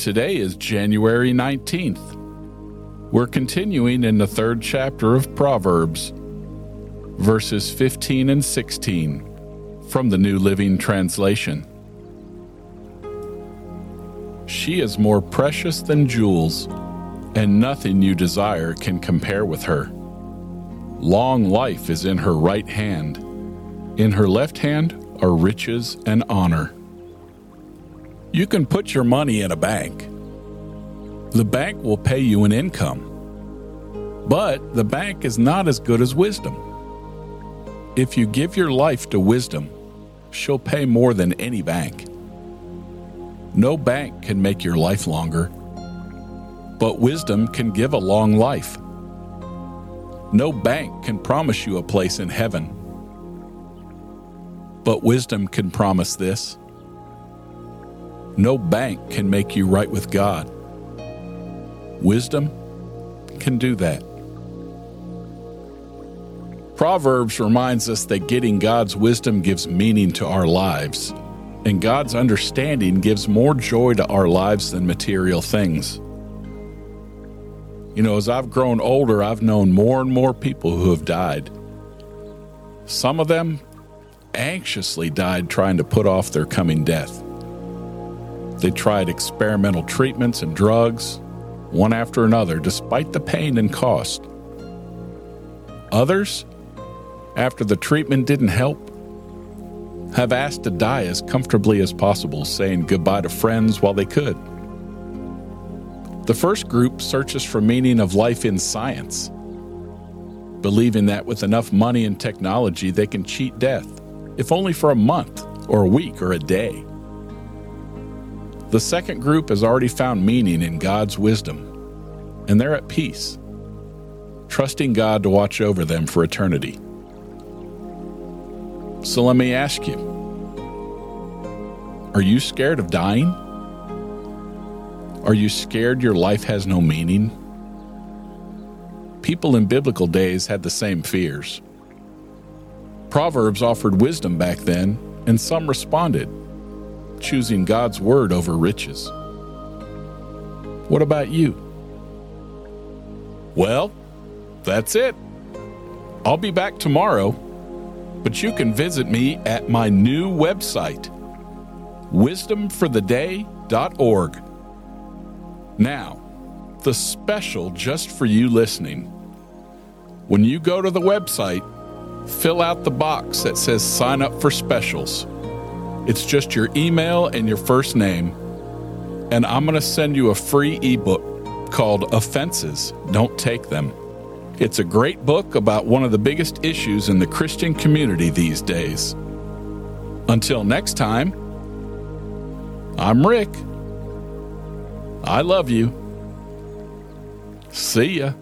Today is January 19th. We're continuing in the third chapter of Proverbs, verses 15 and 16 from the New Living Translation. She is more precious than jewels, and nothing you desire can compare with her. Long life is in her right hand, in her left hand are riches and honor. You can put your money in a bank. The bank will pay you an income. But the bank is not as good as wisdom. If you give your life to wisdom, she'll pay more than any bank. No bank can make your life longer, but wisdom can give a long life. No bank can promise you a place in heaven, but wisdom can promise this no bank can make you right with God. Wisdom can do that. Proverbs reminds us that getting God's wisdom gives meaning to our lives, and God's understanding gives more joy to our lives than material things. You know, as I've grown older, I've known more and more people who have died. Some of them anxiously died trying to put off their coming death. They tried experimental treatments and drugs, one after another, despite the pain and cost. Others, after the treatment didn't help, have asked to die as comfortably as possible, saying goodbye to friends while they could. The first group searches for meaning of life in science, believing that with enough money and technology they can cheat death, if only for a month or a week or a day. The second group has already found meaning in God's wisdom, and they're at peace, trusting God to watch over them for eternity. So let me ask you Are you scared of dying? Are you scared your life has no meaning? People in biblical days had the same fears. Proverbs offered wisdom back then, and some responded choosing God's word over riches. What about you? Well, that's it. I'll be back tomorrow, but you can visit me at my new website, wisdomfortheday.org. Now, the special just for you listening. When you go to the website, fill out the box that says sign up for specials. It's just your email and your first name. And I'm going to send you a free ebook called Offenses Don't Take Them. It's a great book about one of the biggest issues in the Christian community these days. Until next time, I'm Rick. I love you. See ya.